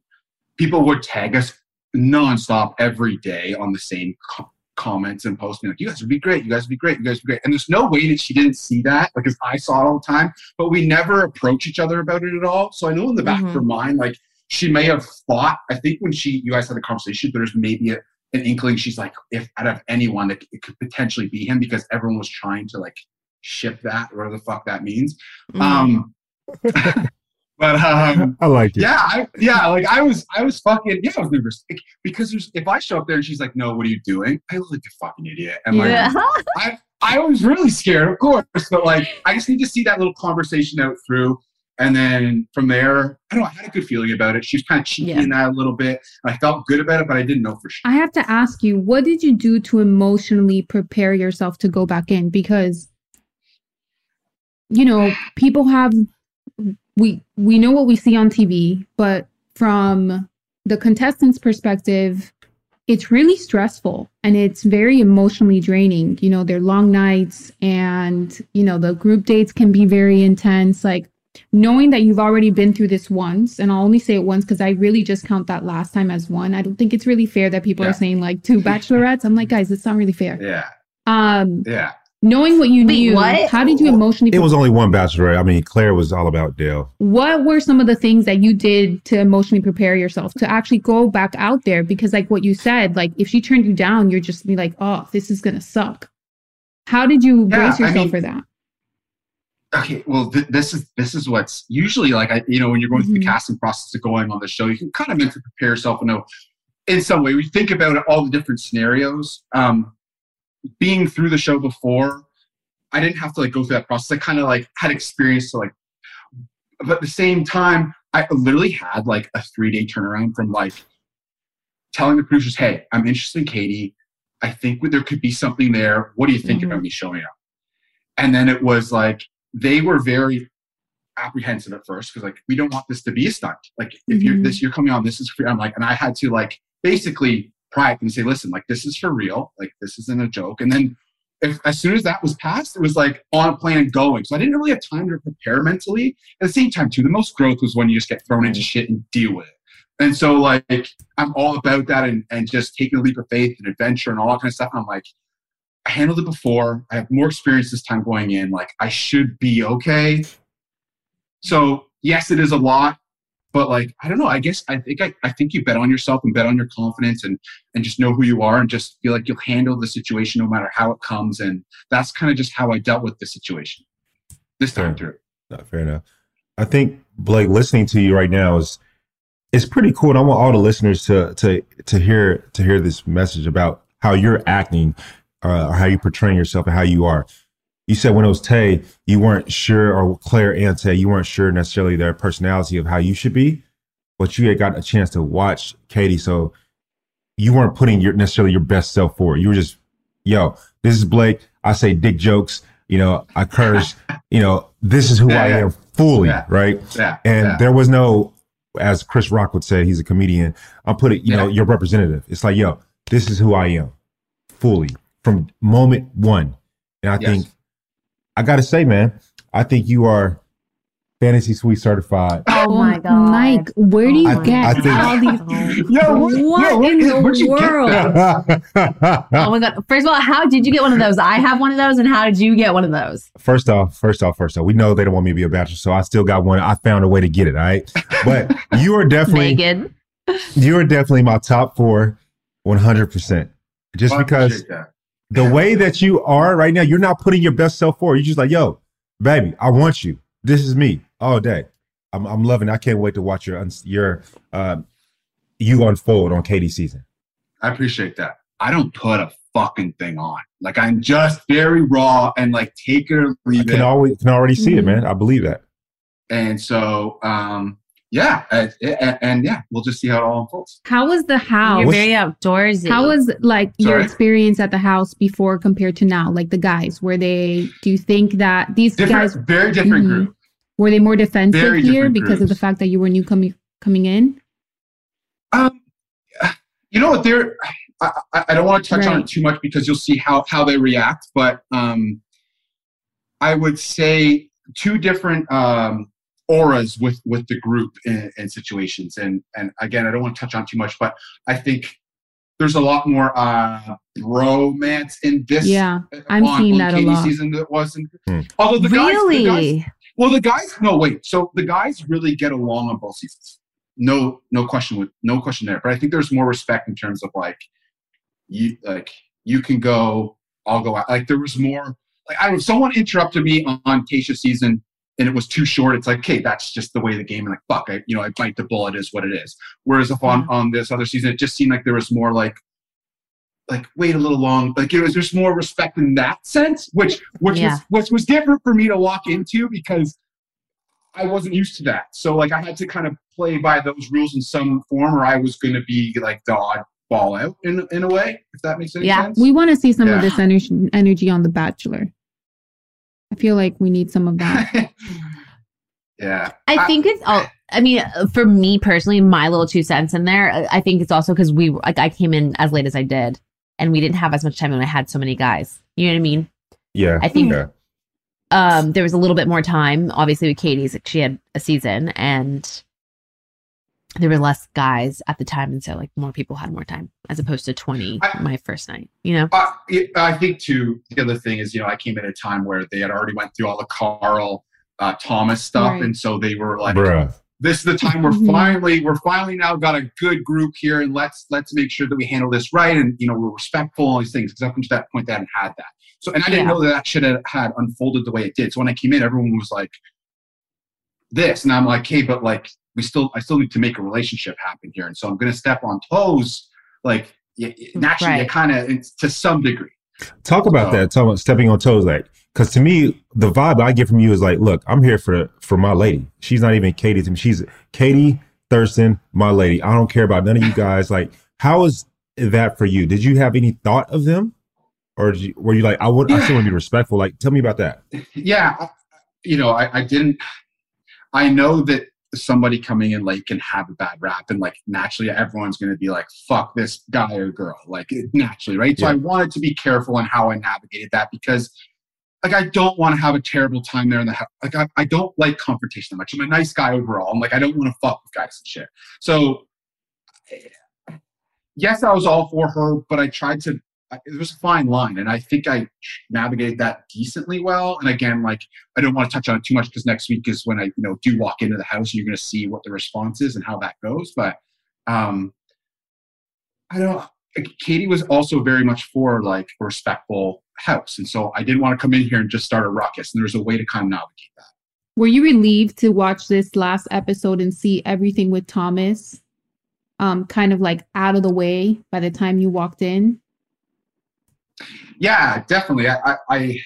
people would tag us nonstop every day on the same co- comments and posting like you guys would be great you guys would be great you guys would be great and there's no way that she didn't see that because i saw it all the time but we never approach each other about it at all so i know in the back Mhm. of her mind like she may have thought i think when she you guys had a conversation there's maybe a, an inkling she's like if out of anyone it, it could potentially be him because everyone was trying to like ship that whatever the fuck that means Mhm. um [LAUGHS] But um, [LAUGHS] I like it. yeah, I, yeah, like I was, I was fucking, yeah, I was nervous Like, because there's, if I show up there and she's like, "No, what are you doing?" I look like a fucking idiot, and like, yeah. [LAUGHS] I, I was really scared, of course, but like, I just need to see that little conversation out through, and then from there, I don't know, I had a good feeling about it. She was kind of cheating Yeah. in that a little bit, and I felt good about it, but I didn't know for sure. I have to ask you, what did you do to emotionally prepare yourself to go back in? Because, you know, people have we we know what we see on TV, but from the contestants' perspective, it's really stressful and it's very emotionally draining. You know, they're long nights and you know the group dates can be very intense. Like knowing that you've already been through this once, and I'll only say it once because I really just count that last time as one. I don't think it's really fair that people Yeah. are saying like two [LAUGHS] bachelorettes. I'm like, guys, it's not really fair. Yeah, Um, yeah. Knowing what you Wait, knew, what? how did you emotionally? It was only one bachelorette. I mean, Claire was all about Dale. what were some of the things that you did to emotionally prepare yourself to actually go back out there? Because like what you said, like if she turned you down, you're just be like, oh, this is gonna suck. How did you Yeah, brace I yourself mean, for that? okay well th- this is this is what's usually like I, you know when you're going through the Mhm. casting process of going on the show you can kind of mentally prepare yourself and know in some way we think about it, all the different scenarios um being through the show before i didn't have to like go through that process i kind of like had experience to like but at the same time i literally had like a three day turnaround from like telling the producers hey i'm interested in katie i think there could be something there what do you think Mhm. about me showing up and then it was like they were very apprehensive at first because like we don't want this to be a stunt. Like if you're Mhm. this you're coming on, this is free. I'm like, and I had to like basically it and say, listen, like this is for real. Like this isn't a joke. And then if, as soon as that was passed, it was like on a plan going. So I didn't really have time to prepare mentally. At the same time, too, the most growth was when you just get thrown into shit and deal with it. And so like I'm all about that and, and just taking a leap of faith and adventure and all that kind of stuff. And I'm like, I handled it before. I have more experience this time going in. Like I should be okay. So yes, it is a lot, but like I don't know. I guess I think I, I think you bet on yourself and bet on your confidence and and just know who you are and just feel like you'll handle the situation no matter how it comes. And that's kind of just how I dealt with the situation this time through. Not fair enough. I think Blake, listening to you right now is it's pretty cool. And I want all the listeners to to to hear to hear this message about how you're acting, uh, or how you're portraying yourself, and how you are. You said when it was Tay, you weren't sure, or Claire and Tay, you weren't sure necessarily their personality of how you should be, but you had got a chance to watch Katie, so you weren't putting your necessarily your best self forward. You were just, yo, this is Blake. I say dick jokes. You know, I curse. [LAUGHS] you know, this is who Yeah, I yeah. am fully, Yeah. right? Yeah. And there was no, as Chris Rock would say, he's a comedian. I'll put it, you know, your representative. It's like, yo, this is who I am fully from moment one. And I Yes. think, I got to say, man, I think you are fantasy suite certified. Oh, oh my god. Mike, where do you Oh get I think- all these? Yo, What yo, in the where'd you get world? [LAUGHS] Oh my god. First of all, how did you get one of those? I have one of those, and how did you get one of those? first off, first off, first off, we know they don't want me to be a bachelor, so I still got one. I found a way to get it. All right. But [LAUGHS] you are definitely, Megan. you are definitely my top four 100%. Just Well, because appreciate that. The way that you are right now, you're not putting your best self forward. You're just like, yo, baby, I want you. This is me all day. I'm, I'm loving. It. I can't wait to watch your your uh, you unfold on Katie season. I appreciate that. I don't put a fucking thing on. Like I'm just very raw and like take it or I leave can it. always can already see it, Mhm. man. I believe that. and so, um, yeah, and, and, and yeah, we'll just see how it all unfolds. How was the house? You're What's- very outdoorsy. How was like your experience at the house before compared to now? Like the guys, were they? Do you think that these Different, guys very different Mhm. group. were they more defensive Very here different because of the fact that you were new coming coming in? Um, you know what? They're. I, I, I don't want to touch on it too much because you'll see how how they react. But um, I would say two different um, auras with with the group in, in situations. And and again, I don't want to touch on too much, but I think there's a lot more uh, romance in this. Yeah, I'm on, seeing on that a Katie lot. season that wasn't. Hmm. Although the guys, the guys, well, the guys. No, wait. So the guys really get along on both seasons. No, no question with no question there. But I think there's more respect in terms of like you like you can go, I'll go out. Like there was more. Like I don't know. If someone interrupted me on, on Tayshia's season, and it was too short, it's like, okay, that's just the way the game. And like, fuck, I, you know, I bite the bullet is what it is. Whereas if on, mm-hmm. on this other season, it just seemed like there was more like, like wait a little long. Like it was just more respect in that sense, which which Yeah. was which was different for me to walk into because I wasn't used to that. So like I had to kind of play by those rules in some form, or I was going to be like the odd ball out in in a way. If that makes any Yeah. sense. We want to see some Yeah. of this energy, energy on The Bachelor. I feel like we need some of that. [LAUGHS] yeah. I I- think it's all. I mean, uh, for me personally, my little two cents in there. uh, I think it's also because we like I came in as late as I did, and we didn't have as much time, and I had so many guys. You know what I mean? Yeah. I think yeah. um there was a little bit more time. Obviously, with Katie's, like, she had a season, and there were less guys at the time, and so like more people had more time as opposed to twenty I- my first night. You know? Uh, it- I think too. The other thing is, you know, I came at a time where they had already went through all the Karl uh, Thomas stuff, Right. and so they were like, Bruh. "This is the time we're Mhm. finally, we're finally now got a good group here, and let's let's make sure that we handle this right, and you know, we're respectful, all these things." Because up until that point, they hadn't had that. So, and I didn't Yeah. know that that should have had unfolded the way it did. So when I came in, everyone was like, "This," and I'm like, "Hey, but like, we still, I still need to make a relationship happen here, and so I'm going to step on toes, like." y- y- Naturally, Right. kind of to some degree. Talk about So- that. Talk about stepping on toes, like because to me, the vibe I get from you is like, look, I'm here for for my lady. She's not even Katie to me. She's Katie Thurston, my lady. I don't care about none of you guys. Like, how is that for you? Did you have any thought of them, or did you, were you like, I would, I still want to be respectful? Like, tell me about that. yeah you know I, I didn't i know that somebody coming in late can have a bad rap and like naturally everyone's going to be like fuck this guy or girl like naturally right? So i wanted to be careful in how i navigated that because like i don't want to have a terrible time there in the house like I, I don't like confrontation that much. I'm a nice guy overall i'm like i don't want to fuck with guys and shit. So eh, yes i was all for her but i tried to Was a fine line and i think i navigated that decently well and again like I don't want to touch on it too much because next week is when I, you know, do walk into the house. and You're going to see what the response is and how that goes. But um, I don't. Katie was also very much for like a respectful house, and so I didn't want to come in here and just start a ruckus. And there's a way to kind of navigate that. Were you relieved to watch this last episode and see everything with Thomas um kind of like out of the way by the time you walked in? Yeah, definitely. I, I,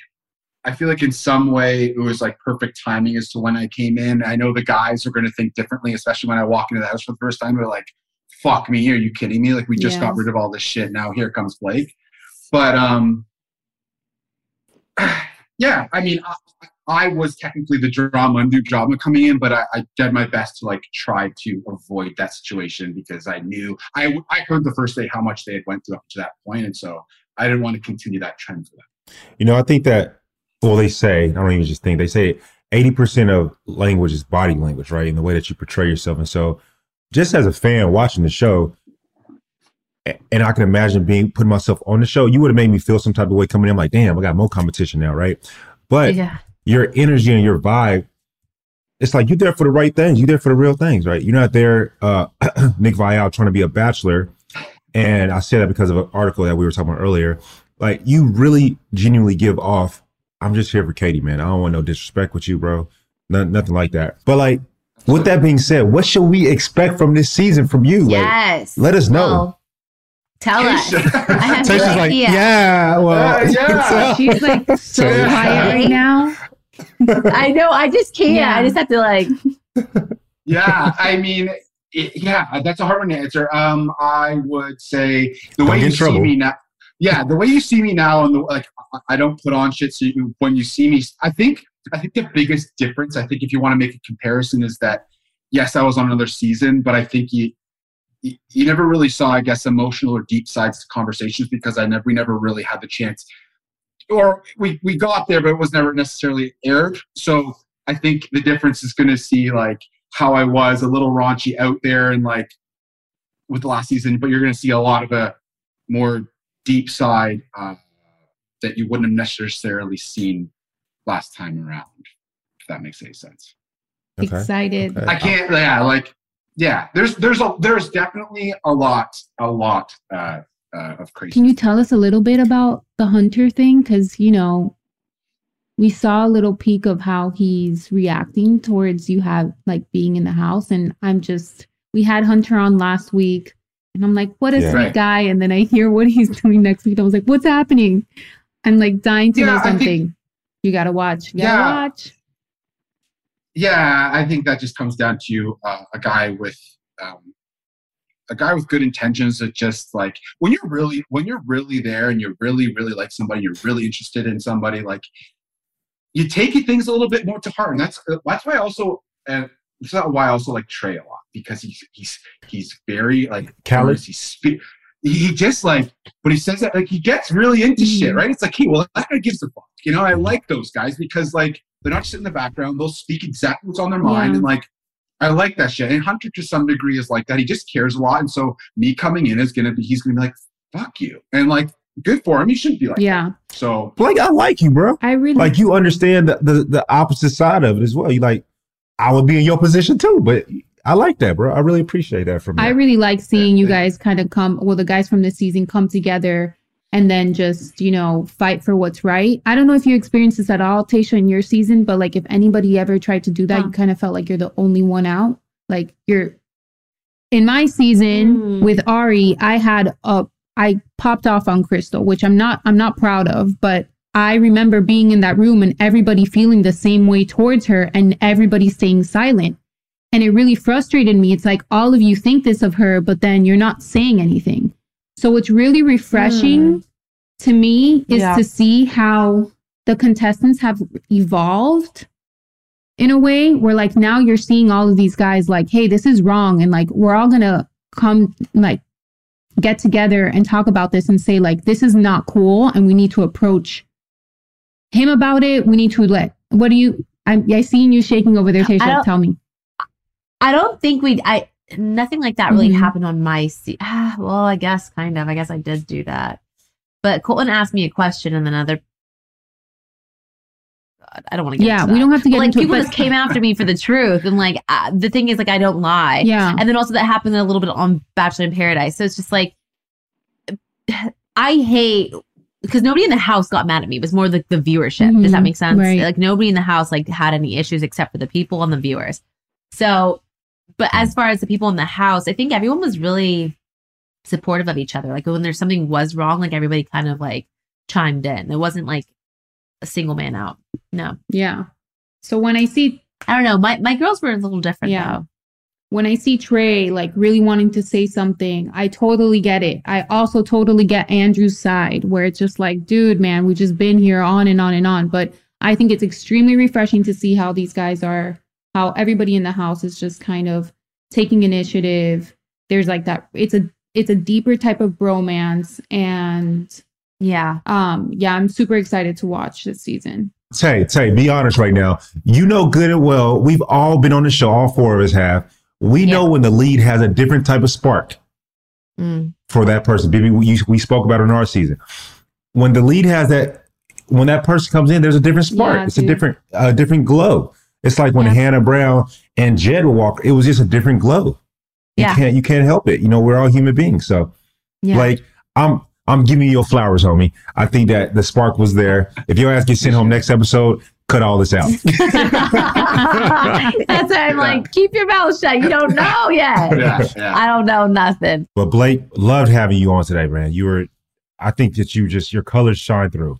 I feel like in some way it was like perfect timing as to when I came in. I know the guys are going to think differently, especially when I walk into the house for the first time. They're like, "Fuck me, are you kidding me? Like we just got rid of all this shit. Now here comes Blake." But um, [SIGHS] yeah, I mean, I, I was technically the drama, new drama coming in, but I, I did my best to like try to avoid that situation because I knew I I heard the first day how much they had went through up to that point, and so I didn't want to continue that trend for them. You know, I think that. Well, they say I don't even just think they say eighty percent of language is body language, right? And the way that you portray yourself. And so, just as a fan watching the show, and I can imagine being putting myself on the show, you would have made me feel some type of way coming in. I'm like, damn, I got more competition now, right? But yeah. your energy and your vibe, it's like you're there for the right things. You're there for the real things, right? You're not there, uh, [CLEARS THROAT] Nick Viall trying to be a bachelor. And I say that because of an article that we were talking about earlier. Like you really genuinely give off. I'm just here for Katie, man. I don't want no disrespect with you, bro. No, nothing like that. But like, with that being said, what should we expect from this season from you? Like, Yes. let us know. Well, tell us. I have [LAUGHS] no Tayshia's like, idea. yeah, well, uh, [LAUGHS] Yeah, yeah. [LAUGHS] She's like so So- quiet right now. I know. I just can't. Yeah. I just have to like. yeah, I mean, it, yeah, that's a hard one to answer. Um, I would say the Don't way you in see me now. Yeah, the way you see me now, and the like, I- don't put on shit. So you, when you see me, I think I think the biggest difference, I think, if you want to make a comparison, is that yes, I was on another season, but I think you. You you never really saw, I guess, emotional or deep sides to conversations because I never, we never really had the chance, or we we got there, but it was never necessarily aired. So I think the difference is going to see like how I was a little raunchy out there and like with the last season, but you're going to see a lot of a more deep side uh, that you wouldn't have necessarily seen last time around. If that makes any sense. Okay. Excited. Okay. I can't. Yeah, like yeah. There's there's a there's definitely a lot a lot uh, uh, of crazy. Can you tell us a little bit about the hunter thing? Because you know, we saw a little peek of how he's reacting towards you have like being in the house. And I'm just, we had Hunter on last week and I'm like, what a Yeah. sweet guy. And then I hear what he's [LAUGHS] doing next week. I was like, what's happening? I'm like dying to Yeah, know I think- something. you gotta watch. You gotta Yeah. watch. Yeah, I think that just comes down to uh, a guy with um, a guy with good intentions. That just like when you're really when you're really there and you're really really like somebody, you're really interested in somebody. Like you take things a little bit more to heart, and that's uh, that's why I also and it's not why I also like Tre a lot because he's he's he's very like Callous? He's spe- he just like but he says that like he gets really into mm. shit, right? It's like, hey, well, that guy gives a fuck. You know, I like those guys because like they're not just in the background. They'll speak exactly what's on their mind. Yeah. And like, I like that shit. And Hunter to some degree is like that. He just cares a lot. And so me coming in is going to be, he's going to be like, fuck you. And like, good for him. He shouldn't be like Yeah. that. So Blake, I like you, bro. I really Like you understand the, the the opposite side of it as well. You like, I would be in your position too, but I like that, bro. I really appreciate that from you. I really like seeing you guys kind of come, well, the guys from this season come together and then just, you know, fight for what's right. I don't know if you experienced this at all, Tayshia, in your season, but like if anybody ever tried to do that, Huh. you kind of felt like you're the only one out. Like you're in my season Mm. with Arie, I had a, I popped off on Krystal, which I'm not, I'm not proud of, but I remember being in that room and everybody feeling the same way towards her and everybody staying silent. And it really frustrated me. It's like all of you think this of her, but then you're not saying anything. So what's really refreshing hmm. to me is Yeah. to see how the contestants have evolved in a way where like now you're seeing all of these guys like, hey, this is wrong. And like we're all gonna come like get together and talk about this and say like this is not cool and we need to approach him about it. We need to let what do you I'm, I seen you shaking over there, Tayshia. Tell me. I don't think we. I nothing like that really Mhm. happened on my. Se- ah, [SIGHS] well, I guess kind of. I guess I did do that. But Colton asked me a question, and then other. I don't want to get. Yeah, we don't have to But, get like into people just came after me for the truth, and like uh, the thing is, like I don't lie. Yeah. And then also that happened a little bit on Bachelor in Paradise. So it's just like [SIGHS] I hate because nobody in the house got mad at me. It was more like the viewership. Does that Mhm, make sense? right. Like nobody in the house like had any issues except for the people and the viewers. So, but as far as the people in the house, I think everyone was really supportive of each other. Like when there's something was wrong, like everybody kind of like chimed in. It wasn't like a single man out. No, Yeah. So when I see I don't know. My my girls were a little different Yeah. though. when I see Tre like really wanting to say something, I totally get it. I also totally get Andrew's side where it's just like, dude, man, we've just been here on and on and on. But I think it's extremely refreshing to see how these guys are, how everybody in the house is just kind of taking initiative. There's like that. It's a it's a deeper type of bromance, and Yeah. um, yeah, I'm super excited to watch this season. Tay, Tay, be honest right now. You know good and well, we've all been on the show, all four of us have. We know when the lead has a different type of spark Mm. for that person. Baby, we, we spoke about it in our season. When the lead has that, when that person comes in, there's a different spark. Yeah, it's a different, a different glow. It's like when Yeah. Hannah Brown and Jed would walk, it was just a different glow. You Yeah. can't, you can't help it. You know, we're all human beings. So Yeah. like I'm I'm giving you your flowers, homie. I think that the spark was there. If your ass gets sent home next episode, cut all this out. [LAUGHS] That's why I'm like, keep your mouth shut. You don't know yet. [LAUGHS] yeah, yeah. I don't know nothing. but Blake, loved having you on today, man. You were I think that you just your colors shine through.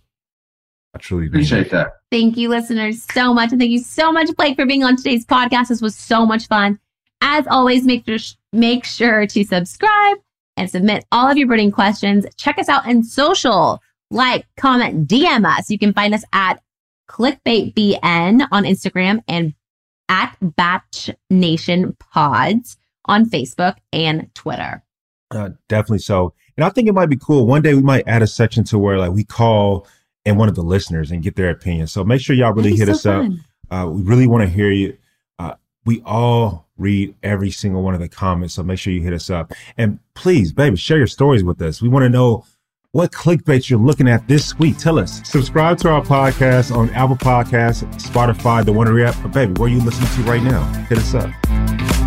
I truly. Appreciate that. Thank you, listeners, so much. And thank you so much, Blake, for being on today's podcast. This was so much fun. As always, make sure, make sure to subscribe and submit all of your burning questions. Check us out on social. Like, comment, DM us. You can find us at clickbaitbn on Instagram and at Bach Nation Pods on Facebook and Twitter. Uh, definitely so. And I think it might be cool. One day we might add a section to where like we call and one of the listeners and get their opinion. So make sure y'all really That'd hit so us up. Uh, we really want to hear you. We all read every single one of the comments, so make sure you hit us up. And please, baby, share your stories with us. We want to know what clickbait you're looking at this week. Tell us. Subscribe to our podcast on Apple Podcasts, Spotify, the Wonder app. But baby, where are you listening to right now? Hit us up.